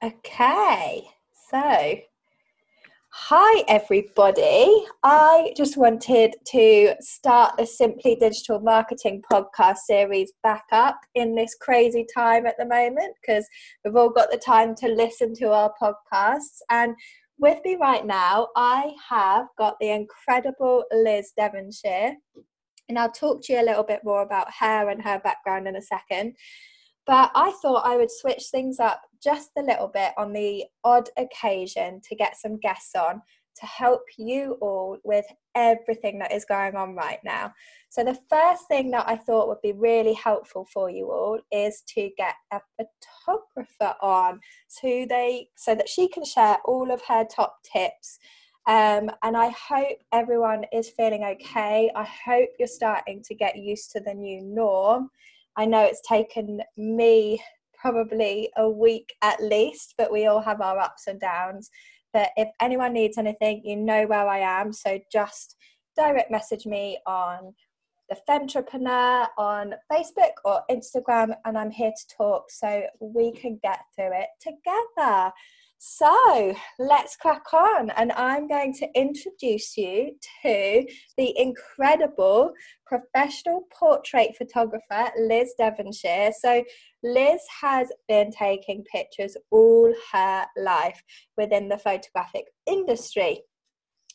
Okay, so hi everybody. I just wanted to start the Simply Digital Marketing podcast series back up in this crazy time at the moment because we've all got the time to listen to our podcasts. And with me right now, I have got the incredible Liz Devonshire. And I'll talk to you a little bit more about her and her background in a second. But I thought I would switch things up just a little bit on the odd occasion to get some guests on to help you all with everything that is going on right now. So, the first thing that I thought would be really helpful for you all is to get a photographer on so they so that she can share all of her top tips. Um, and I hope everyone is feeling okay. I hope you're starting to get used to the new norm. I know it's taken me probably a week at least, but we all have our ups and downs. But if anyone needs anything, you know where I am. So just direct message me on the Femtrepreneur on Facebook or Instagram, and I'm here to talk so we can get through it together. So let's crack on, and I'm going to introduce you to the incredible professional portrait photographer Liz Devonshire. So, Liz has been taking pictures all her life within the photographic industry.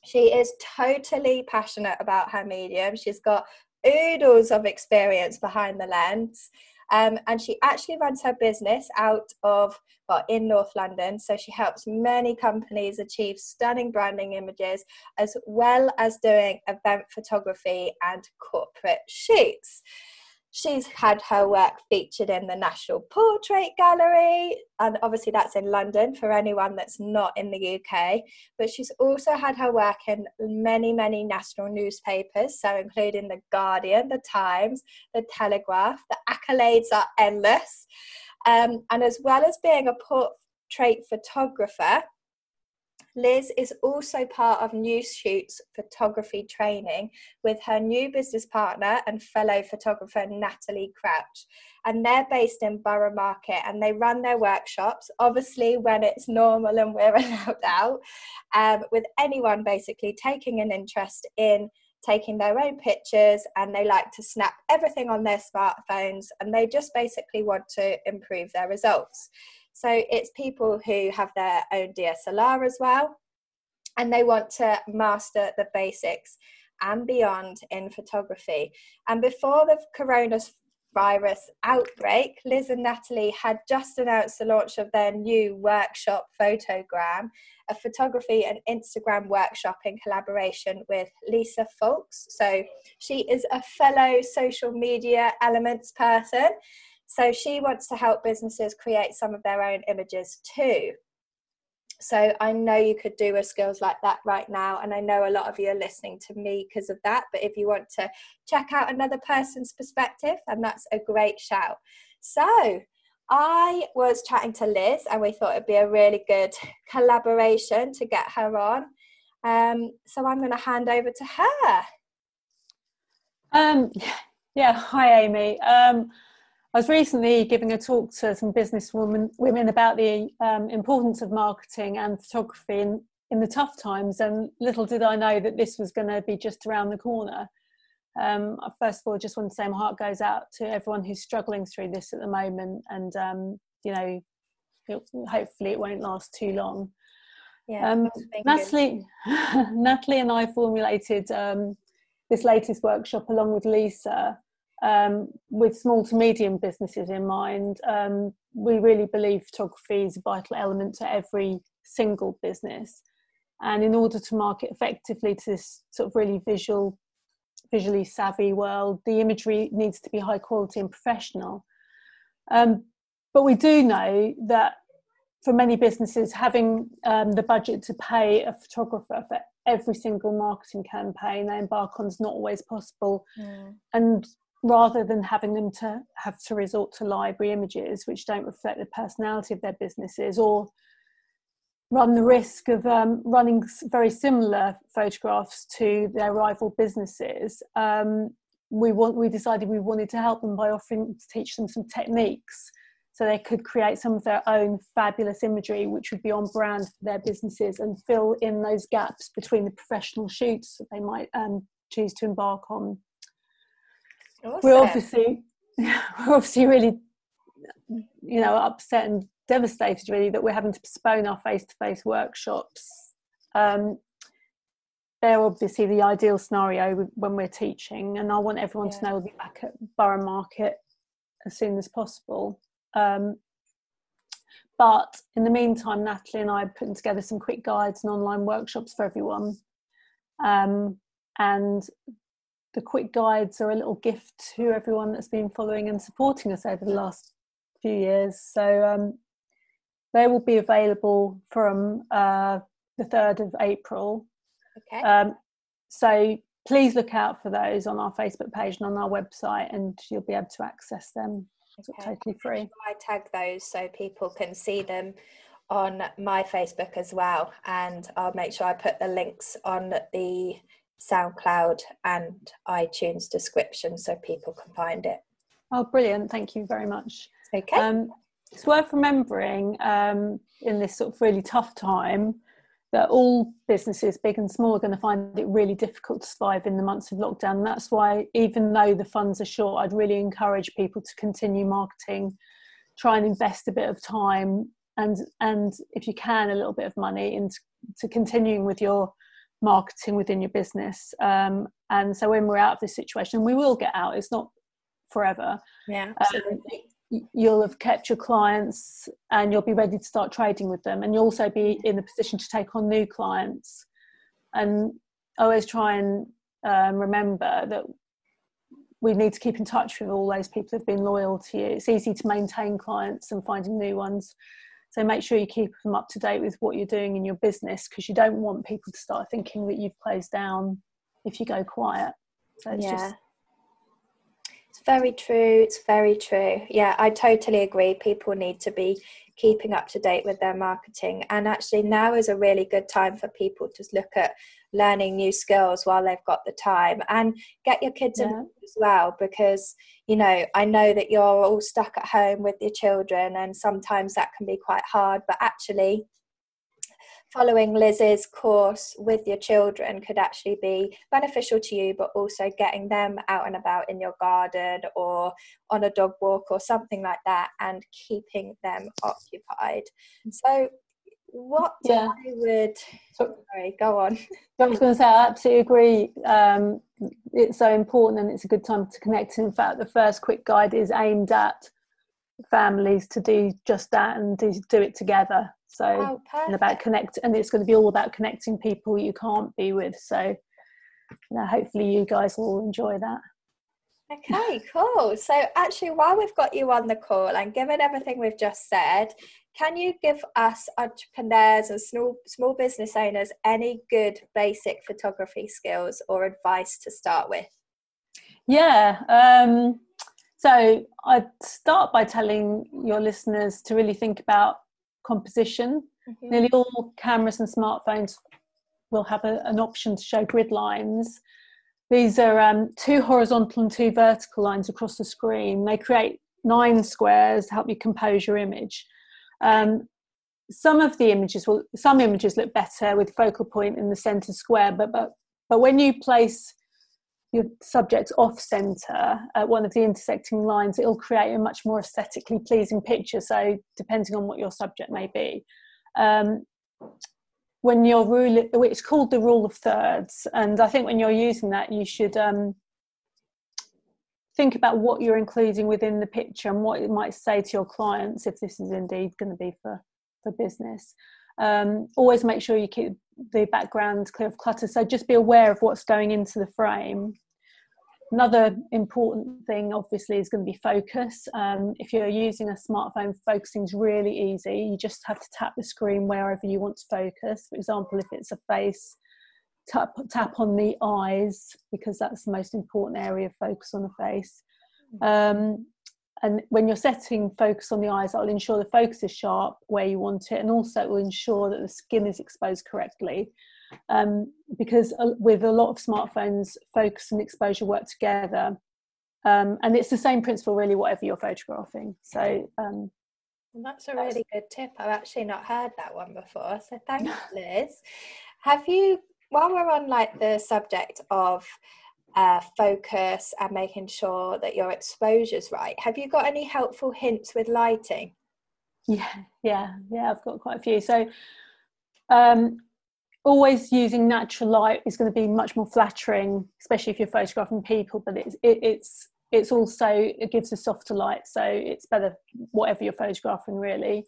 She is totally passionate about her medium. She's got oodles of experience behind the lens. Um, and she actually runs her business out of, well, in North London. So she helps many companies achieve stunning branding images, as well as doing event photography and corporate shoots. She's had her work featured in the National Portrait Gallery, and obviously that's in London for anyone that's not in the UK. But she's also had her work in many, many national newspapers, so including The Guardian, The Times, The Telegraph. The accolades are endless. Um, and as well as being a portrait photographer, Liz is also part of Newshoot's photography training with her new business partner and fellow photographer Natalie Crouch. And they're based in Borough Market and they run their workshops, obviously, when it's normal and we're allowed out, um, with anyone basically taking an interest in taking their own pictures and they like to snap everything on their smartphones and they just basically want to improve their results. So it's people who have their own DSLR as well, and they want to master the basics and beyond in photography. And before the coronavirus outbreak, Liz and Natalie had just announced the launch of their new workshop, Photogram, a photography and Instagram workshop in collaboration with Lisa Folks. So she is a fellow social media elements person so she wants to help businesses create some of their own images too. So I know you could do a skills like that right now, and I know a lot of you are listening to me because of that. But if you want to check out another person's perspective, then that's a great shout. So I was chatting to Liz, and we thought it'd be a really good collaboration to get her on. Um, so I'm going to hand over to her. Um, yeah, hi Amy. Um, I was recently giving a talk to some business women, women about the um, importance of marketing and photography in, in the tough times, and little did I know that this was going to be just around the corner. Um, first of all, I just want to say my heart goes out to everyone who's struggling through this at the moment, and um, you know, it, hopefully it won't last too long. Yeah, um, Natalie, Natalie and I formulated um, this latest workshop along with Lisa um, with small to medium businesses in mind, um, we really believe photography is a vital element to every single business. And in order to market effectively to this sort of really visual, visually savvy world, the imagery needs to be high quality and professional. Um, but we do know that for many businesses, having um, the budget to pay a photographer for every single marketing campaign they embark on is not always possible. Mm. And rather than having them to have to resort to library images which don't reflect the personality of their businesses or run the risk of um, running very similar photographs to their rival businesses um, we want we decided we wanted to help them by offering to teach them some techniques so they could create some of their own fabulous imagery which would be on brand for their businesses and fill in those gaps between the professional shoots that they might um, choose to embark on awesome. we're obviously we're obviously really you know upset and devastated really that we're having to postpone our face-to-face workshops um, they're obviously the ideal scenario when we're teaching and i want everyone yeah. to know we'll be back at borough market as soon as possible um, but in the meantime, Natalie and I are putting together some quick guides and online workshops for everyone. Um, and the quick guides are a little gift to everyone that's been following and supporting us over the last few years. So um, they will be available from uh, the 3rd of April. Okay. Um, so please look out for those on our Facebook page and on our website, and you'll be able to access them okay. totally free. I tag those so people can see them on my Facebook as well, and I'll make sure I put the links on the SoundCloud and iTunes description so people can find it. Oh, brilliant! Thank you very much. Okay. Um, it's worth remembering um, in this sort of really tough time that all businesses, big and small, are going to find it really difficult to survive in the months of lockdown. And that's why, even though the funds are short, I'd really encourage people to continue marketing, try and invest a bit of time, and and if you can, a little bit of money into to continuing with your marketing within your business. Um, and so, when we're out of this situation, we will get out. It's not forever. Yeah, um, you'll have kept your clients and you'll be ready to start trading with them and you'll also be in the position to take on new clients and always try and um, remember that we need to keep in touch with all those people who've been loyal to you it's easy to maintain clients and finding new ones so make sure you keep them up to date with what you're doing in your business because you don't want people to start thinking that you've closed down if you go quiet so it's yeah. just very true. It's very true. Yeah, I totally agree. People need to be keeping up to date with their marketing. And actually, now is a really good time for people to look at learning new skills while they've got the time and get your kids yeah. in as well because you know i know that you're all stuck at home with your children and sometimes that can be quite hard but actually following Liz's course with your children could actually be beneficial to you, but also getting them out and about in your garden or on a dog walk or something like that and keeping them occupied. So, what yeah. I would sorry, go on. I was going to say, I absolutely agree. Um, it's so important and it's a good time to connect. In fact, the first quick guide is aimed at families to do just that and do, do it together so oh, and about connect and it's going to be all about connecting people you can't be with. So you know, hopefully you guys will enjoy that. Okay cool. So actually while we've got you on the call and given everything we've just said can you give us entrepreneurs and small small business owners any good basic photography skills or advice to start with? Yeah um, so i'd start by telling your listeners to really think about composition. Mm-hmm. Nearly all cameras and smartphones will have a, an option to show grid lines. These are um, two horizontal and two vertical lines across the screen. They create nine squares to help you compose your image. Um, some of the images will, some images look better with focal point in the center square, but but but when you place your subject off center at one of the intersecting lines, it'll create a much more aesthetically pleasing picture. So, depending on what your subject may be. Um, when you're rule, it's called the rule of thirds, and I think when you're using that, you should um, think about what you're including within the picture and what it might say to your clients if this is indeed going to be for for business. Um, always make sure you keep the background clear of clutter. So just be aware of what's going into the frame. Another important thing, obviously, is going to be focus. Um, if you're using a smartphone, focusing is really easy. You just have to tap the screen wherever you want to focus. For example, if it's a face, tap, tap on the eyes because that's the most important area of focus on the face. Um, and when you're setting focus on the eyes, that'll ensure the focus is sharp where you want it, and also it will ensure that the skin is exposed correctly um, because with a lot of smartphones, focus and exposure work together. Um, and it's the same principle, really, whatever you're photographing. So um, And that's a really good tip. I've actually not heard that one before. So thanks, Liz. Have you, while we're on like the subject of uh, focus and making sure that your exposure's right, have you got any helpful hints with lighting? Yeah, yeah, yeah. I've got quite a few. So, um, always using natural light is going to be much more flattering, especially if you're photographing people. But it's it, it's it's also it gives a softer light, so it's better whatever you're photographing really.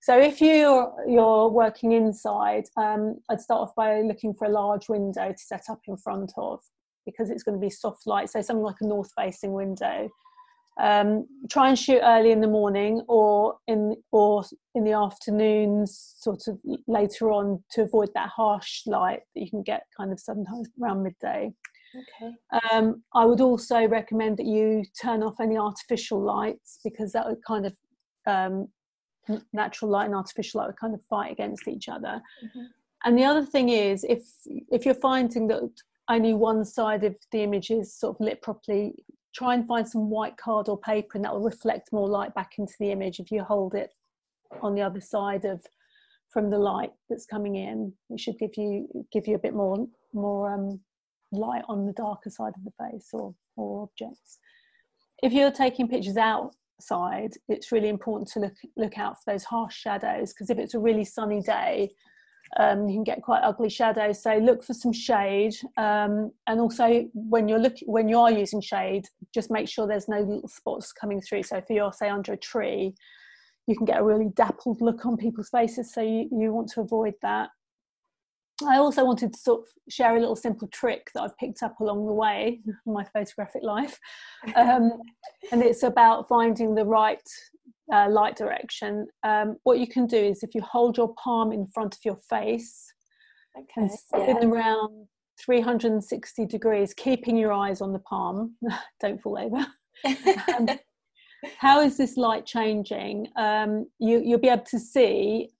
So if you're you're working inside, um, I'd start off by looking for a large window to set up in front of because it's going to be soft light. So something like a north facing window um, try and shoot early in the morning or in or in the afternoons sort of later on to avoid that harsh light that you can get kind of sometimes around midday okay um, i would also recommend that you turn off any artificial lights because that would kind of um, natural light and artificial light would kind of fight against each other mm-hmm. and the other thing is if if you're finding that only one side of the image is sort of lit properly. Try and find some white card or paper and that will reflect more light back into the image if you hold it on the other side of from the light that's coming in. It should give you give you a bit more more um, light on the darker side of the face or or objects. If you're taking pictures outside it's really important to look look out for those harsh shadows because if it's a really sunny day um, you can get quite ugly shadows. So look for some shade, um, and also when you're look when you are using shade, just make sure there's no little spots coming through. So if you're say under a tree, you can get a really dappled look on people's faces. So you, you want to avoid that. I also wanted to sort of share a little simple trick that I've picked up along the way in my photographic life, um, and it's about finding the right uh, light direction, um, what you can do is if you hold your palm in front of your face okay, and spin yeah. around 360 degrees, keeping your eyes on the palm, don't fall over. um, how is this light changing? Um, you, you'll be able to see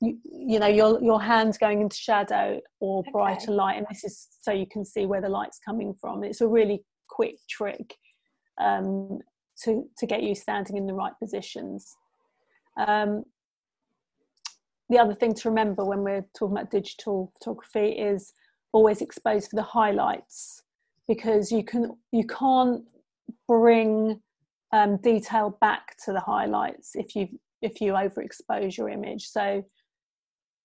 you, you, know your your hands going into shadow or okay. brighter light and this is so you can see where the light's coming from it's a really quick trick um, to, to get you standing in the right positions. Um, the other thing to remember when we're talking about digital photography is always expose for the highlights because you can you can't bring um, detail back to the highlights if you if you overexpose your image. So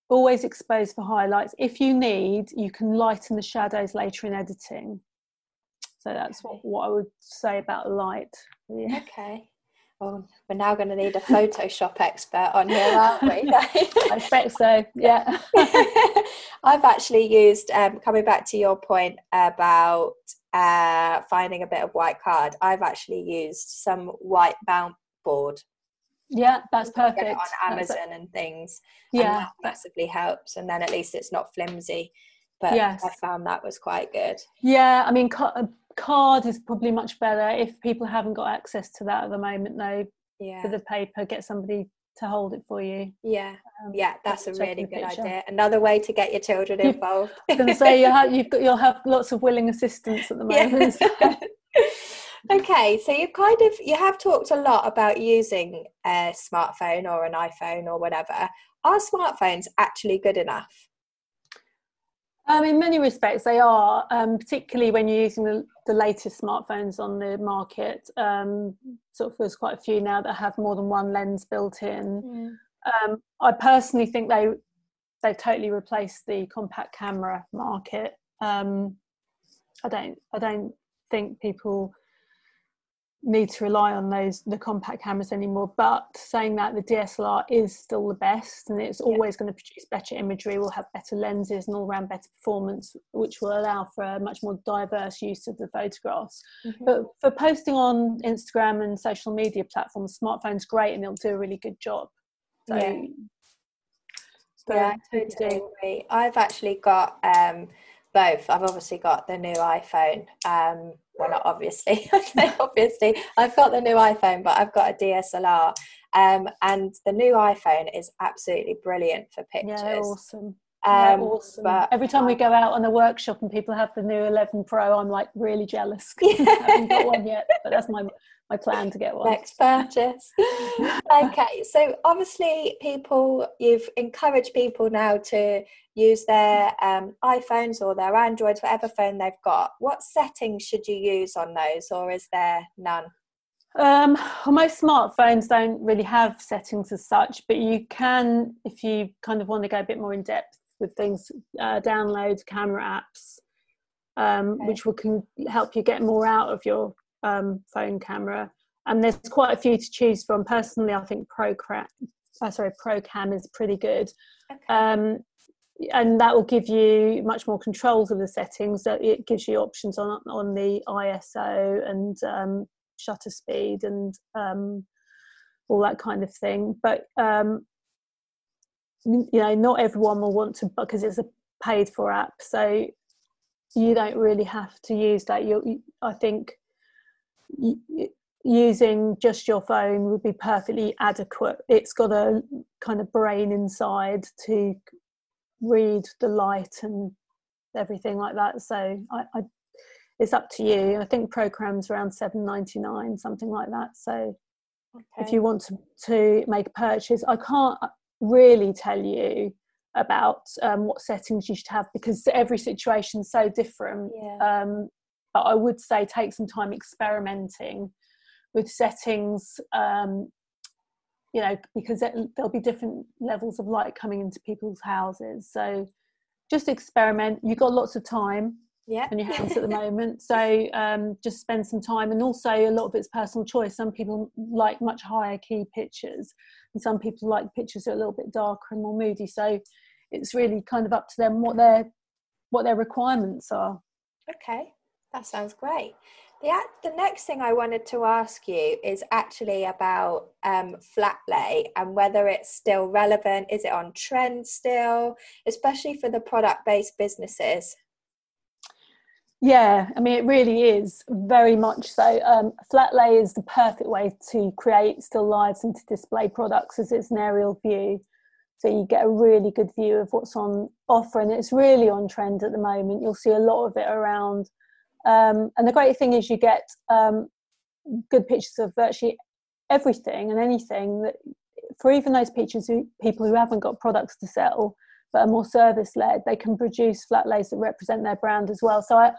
always expose for highlights. If you need you can lighten the shadows later in editing so that's what, what I would say about light. Yeah. Okay. Well, we're now going to need a Photoshop expert on here, aren't we? I expect so, yeah. I've actually used, um, coming back to your point about uh, finding a bit of white card, I've actually used some white bound board. Yeah, that's perfect. on Amazon and things. Yeah. And that massively helps. And then at least it's not flimsy but yes. I found that was quite good. Yeah, I mean, card is probably much better if people haven't got access to that at the moment though yeah. for the paper get somebody to hold it for you. Yeah. Um, yeah that's a really good picture. idea. Another way to get your children involved. I going to say you have, you've got you'll have lots of willing assistants at the moment yeah. okay so you've kind of you have talked a lot about using a smartphone or an iphone or whatever. Are smartphones actually good enough? Um, in many respects, they are, um, particularly when you're using the, the, latest smartphones on the market. Um, sort of, there's quite a few now that have more than one lens built in. Mm. I personally think they they've totally replaced the compact camera market. Um, I don't I don't think people need to rely on those the compact cameras anymore but saying that the dslr is still the best and it's always yeah. going to produce better imagery will have better lenses and all around better performance which will allow for a much more diverse use of the photographs mm-hmm. but for posting on instagram and social media platforms smartphone's great and it'll do a really good job so yeah, yeah I totally agree. i've actually got um both i've obviously got the new iphone um well not obviously. Obviously. I've got the new iphone but i've got a dslr um, and the new iphone is absolutely brilliant for pictures. yeah, awesome Um, awesome. But, Every time we go out on a workshop and people have the new 11 Pro, I'm like really jealous. Yeah. I haven't got one yet, but that's my my plan to get one. Next purchase. okay, so obviously, people you've encouraged people now to use their um, iPhones or their Androids, whatever phone they've got. What settings should you use on those, or is there none? Um, well, most smartphones don't really have settings as such, but you can, if you kind of want to go a bit more in depth with things, uh, download camera apps, um, okay. which will can help you get more out of your um, phone camera. And there's quite a few to choose from. Personally, I think ProCam, uh, sorry, ProCam is pretty good. Okay. Um, and that will give you much more controls of the settings. That it gives you options on on the ISO and um, shutter speed and um, all that kind of thing. But um, you know, not everyone will want to because it's a paid for app, so you don't really have to use that. You, I think, using just your phone would be perfectly adequate. It's got a kind of brain inside to read the light and everything like that. So I, I it's up to you. I think ProCam's around seven ninety nine, something like that. So okay. if you want to, to make a purchase, I can't really tell you about um, what settings you should have because every situation is so different. Yeah. Um, but I would say take some time experimenting with settings. Um, you know, because it, there'll be different levels of light coming into people's houses. So just experiment. You've got lots of time yeah. in your hands at the moment. So um, just spend some time, and also a lot of it's personal choice. Some people like much higher key pictures, and some people like pictures that are a little bit darker and more moody. So it's really kind of up to them what their what their requirements are. Okay, that sounds great. The, the next thing I wanted to ask you is actually about um, flat lay and whether it's still relevant. Is it on trend still, especially for the product based businesses? Yeah, I mean, it really is very much so. Um, flat lay is the perfect way to create still lives and to display products as it's an aerial view. So you get a really good view of what's on offer, and it's really on trend at the moment. You'll see a lot of it around. Um, and the great thing is, you get um, good pictures of virtually everything and anything that, for even those pictures who, people who haven't got products to sell, but are more service led, they can produce flat lays that represent their brand as well. So I,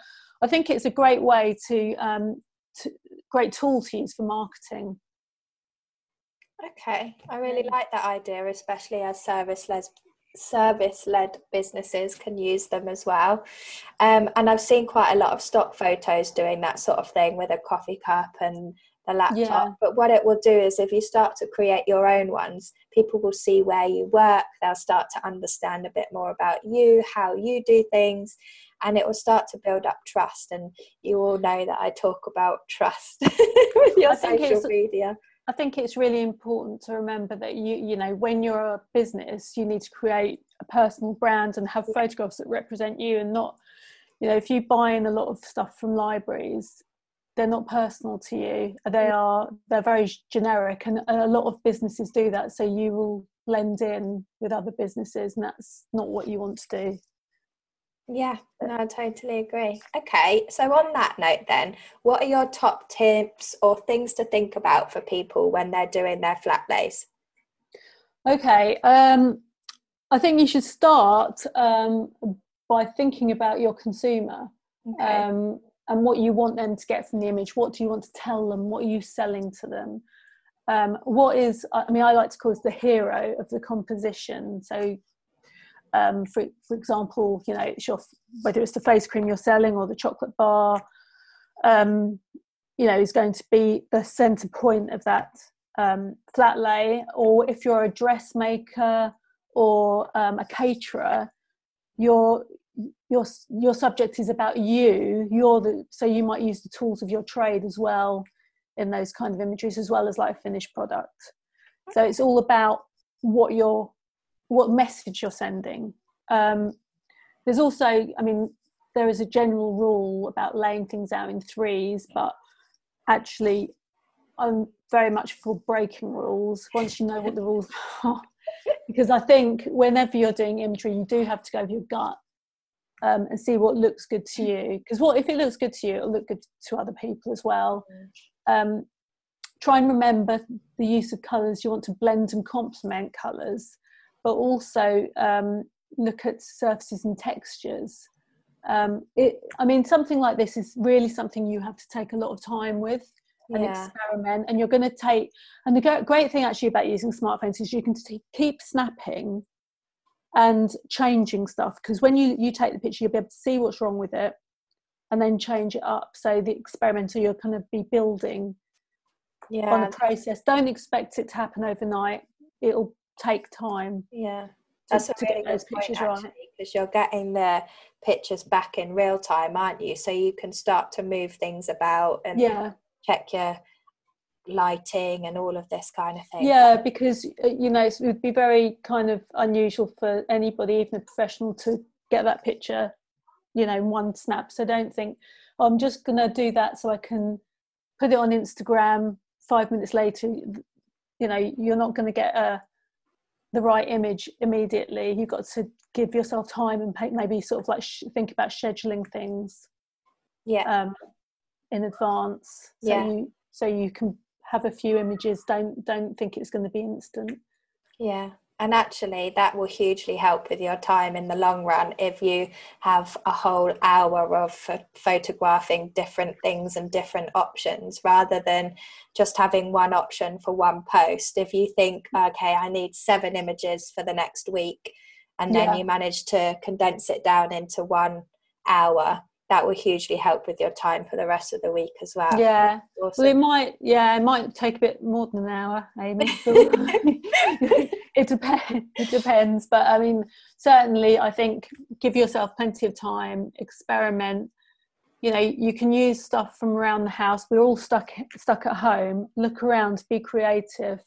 I think it's a great way to, um, to great tool to use for marketing. Okay, I really like that idea, especially as service led service led businesses can use them as well. Um, and I've seen quite a lot of stock photos doing that sort of thing with a coffee cup and the laptop. Yeah. But what it will do is if you start to create your own ones, people will see where you work, they'll start to understand a bit more about you, how you do things, and it will start to build up trust. And you all know that I talk about trust with your social media. I think it's really important to remember that you, you know, when you're a business, you need to create a personal brand and have photographs that represent you and not, you know, if you buy in a lot of stuff from libraries, they're not personal to you. They are they're very generic and, and, a lot of businesses do that. So you will blend in with other businesses and that's not what you want to do. Yeah no i totally agree. Okay so on that note then what are your top tips or things to think about for people when they're doing their flat lays okay um i think you should start um by thinking about your consumer. Okay. um and what you want them to get from the image what do you want to tell them what are you selling to them? Um, what is i mean i like to call it the hero of the composition. So um, for, for example you know it's your, whether it's the face cream you're selling or the chocolate bar um, you know is going to be the center point of that um, flat lay. Or if you're a dressmaker or um, a caterer your your your subject is about you. You're the so you might use the tools of your trade as well in those kind of images as well as like a finished product. So it's all about what you're what message you're sending. Um, there's also i mean there is a general rule about laying things out in threes but actually i'm very much for breaking rules once you know what the rules are. Because I think whenever you're doing imagery, you do have to go with your gut um, and see what looks good to you. Because what if it looks good to you, it'll look good to other people as well. Um, try and remember the use of colours. You want to blend and complement colours, but also um, look at surfaces and textures. Um, it, I mean, something like this is really something you have to take a lot of time with and yeah. experiment. And you're going to take, and the great thing actually about using smartphones is you can t- keep snapping and changing stuff because when you, you take the picture, you'll be able to see what's wrong with it and then change it up. So the experimenter you're kind of be building yeah. on the process. Don't expect it to happen overnight. It'll take time. Yeah. That's to, a really good point, actually, right. because you're getting the pictures back in real time, aren't you? So you can start to move things about and yeah. check your lighting and all of this kind of thing. Yeah, because uh, you know it would be very kind of unusual for anybody, even a professional, to get that picture, you know, in one snap. So don't think oh, I'm just going to do that so I can put it on Instagram. Five minutes later, you know, you're not going to get a the right image immediately. You've got to give yourself time and maybe sort of like sh- think about scheduling things. Yeah. Um, in advance, so yeah. you so you can have a few images. Don't don't think it's going to be instant. Yeah and actually that will hugely help with your time in the long run if you have a whole hour of photographing different things and different options rather than just having one option for one post if you think okay i need seven images for the next week and then yeah. you manage to condense it down into one hour that will hugely help with your time for the rest of the week as well. Yeah. Awesome. Well, it might, yeah, it might take a bit more than an hour, Amy. it depends. It depends, but I mean, certainly, I think give yourself plenty of time, experiment. You know, you can use stuff from around the house. We're all stuck stuck at home. Look around, be creative.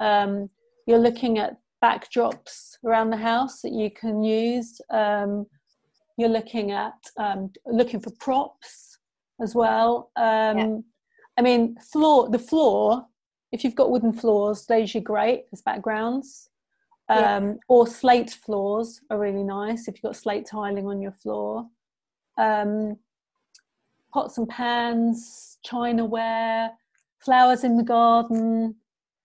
Um, you're looking at backdrops around the house that you can use. Um, you're looking at um, looking for props as well. Um, yeah. I mean, floor the floor. If you've got wooden floors, those are great as backgrounds. Um, yeah. Or slate floors are really nice if you've got slate tiling on your floor. Um, pots and pans, chinaware, flowers in the garden,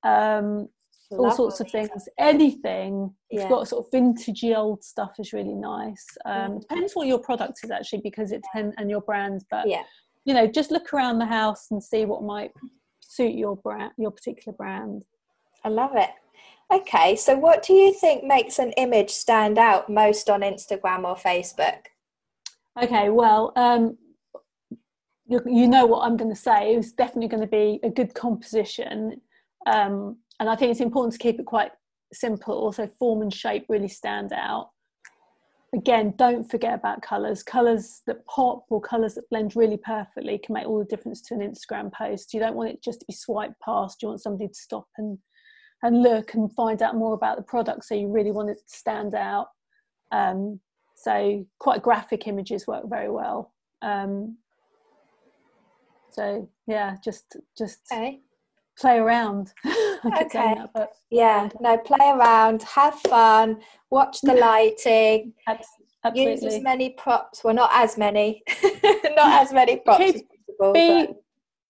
um, all sorts of things. Anything yeah. you've got sort of vintagey old stuff is really nice. Um, mm. Depends what your product is actually because it depends and your brand. But yeah, you know, just look around the house and see what might suit your brand, your particular brand. I love it. Okay, so what do you think makes an image stand out most on Instagram or Facebook? Okay, well, um, you, you know what I'm going to say. It's definitely going to be a good composition. Um, and I think it's important to keep it quite simple. Also, form and shape really stand out. Again, don't forget about colours. Colours that pop or colours that blend really perfectly can make all the difference to an Instagram post. You don't want it just to be swiped past. You want somebody to stop and and look and find out more about the product. So you really want it to stand out. Um, so quite graphic images work very well. Um, so yeah, just just okay play around. okay. That, but yeah, no, play around, have fun, watch the lighting. Absolutely. Use as many props. Well, not as many, not as many props Keep, as possible. Be, but.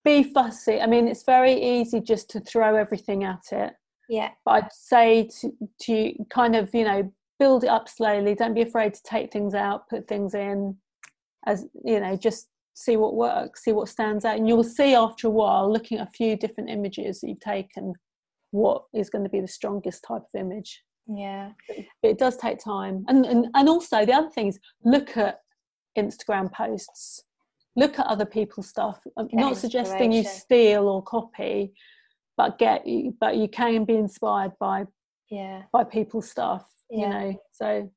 be fussy. I mean, it's very easy just to throw everything at it. Yeah. But I'd say to, to kind of, you know, build it up slowly. Don't be afraid to take things out, put things in, as you know, just see what works, see what stands out. And you'll see after a while, looking at a few different images that you've taken, what is going to be the strongest type of image. Yeah. But it does take time. And, and, and also, the other thing is look at Instagram posts, look at other people's stuff. I'm get not suggesting you steal or copy, but get you but you can be inspired by yeah by people's stuff yeah. you know so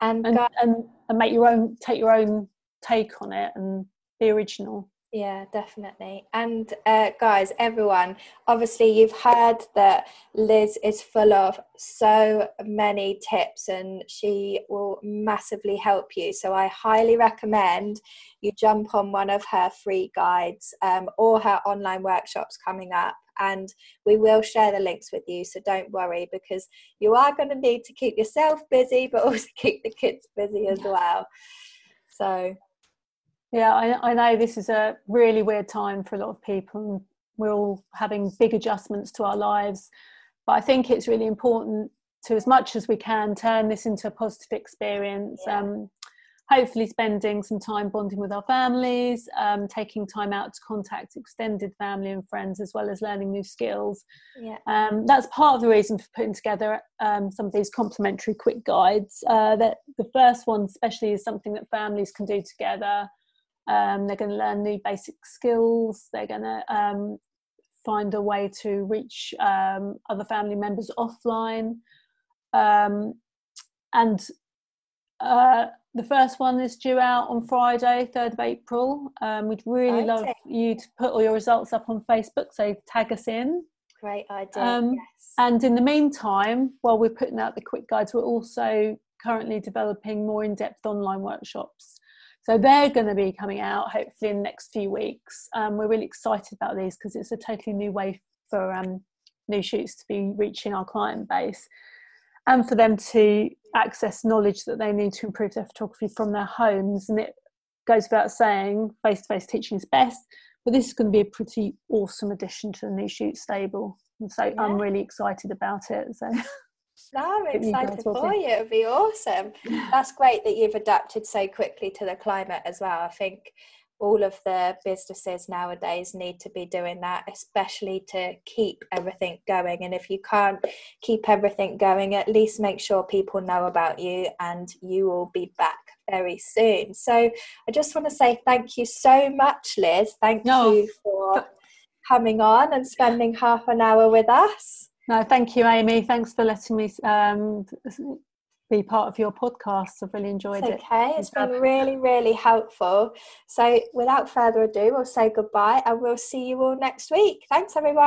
and and, and and make your own take your own take on it and the original. Yeah, definitely. And uh, guys, everyone, obviously, you've heard that Liz is full of so many tips and she will massively help you. So, I highly recommend you jump on one of her free guides um, or her online workshops coming up. And we will share the links with you. So, don't worry because you are going to need to keep yourself busy, but also keep the kids busy as well. So, yeah, I, I know this is a really weird time for a lot of people. We're all having big adjustments to our lives. But I think it's really important to, as much as we can, turn this into a positive experience. Yeah. Um, hopefully, spending some time bonding with our families, um, taking time out to contact extended family and friends, as well as learning new skills. Yeah. Um, that's part of the reason for putting together um, some of these complimentary quick guides. Uh, that the first one, especially, is something that families can do together. Um, they're going to learn new basic skills. They're going to um, find a way to reach um, other family members offline. Um, and uh, the first one is due out on Friday, 3rd of April. Um, we'd really love you to put all your results up on Facebook, so tag us in. Great idea. Um, yes. And in the meantime, while we're putting out the quick guides, we're also currently developing more in depth online workshops. So they're going to be coming out hopefully in the next few weeks. Um, we're really excited about these because it's a totally new way for um, new shoots to be reaching our client base and for them to access knowledge that they need to improve their photography from their homes. And it goes without saying, face to face teaching is best, but this is going to be a pretty awesome addition to the new shoot stable. And so yeah. I'm really excited about it. So. No, I'm excited for you. It'll be awesome. That's great that you've adapted so quickly to the climate as well. I think all of the businesses nowadays need to be doing that, especially to keep everything going. And if you can't keep everything going, at least make sure people know about you and you will be back very soon. So I just want to say thank you so much, Liz. Thank no. you for coming on and spending half an hour with us. No, thank you, Amy. Thanks for letting me um, be part of your podcast. I've really enjoyed it's it. Okay, it's been really, really helpful. So, without further ado, we'll say goodbye and we'll see you all next week. Thanks, everyone.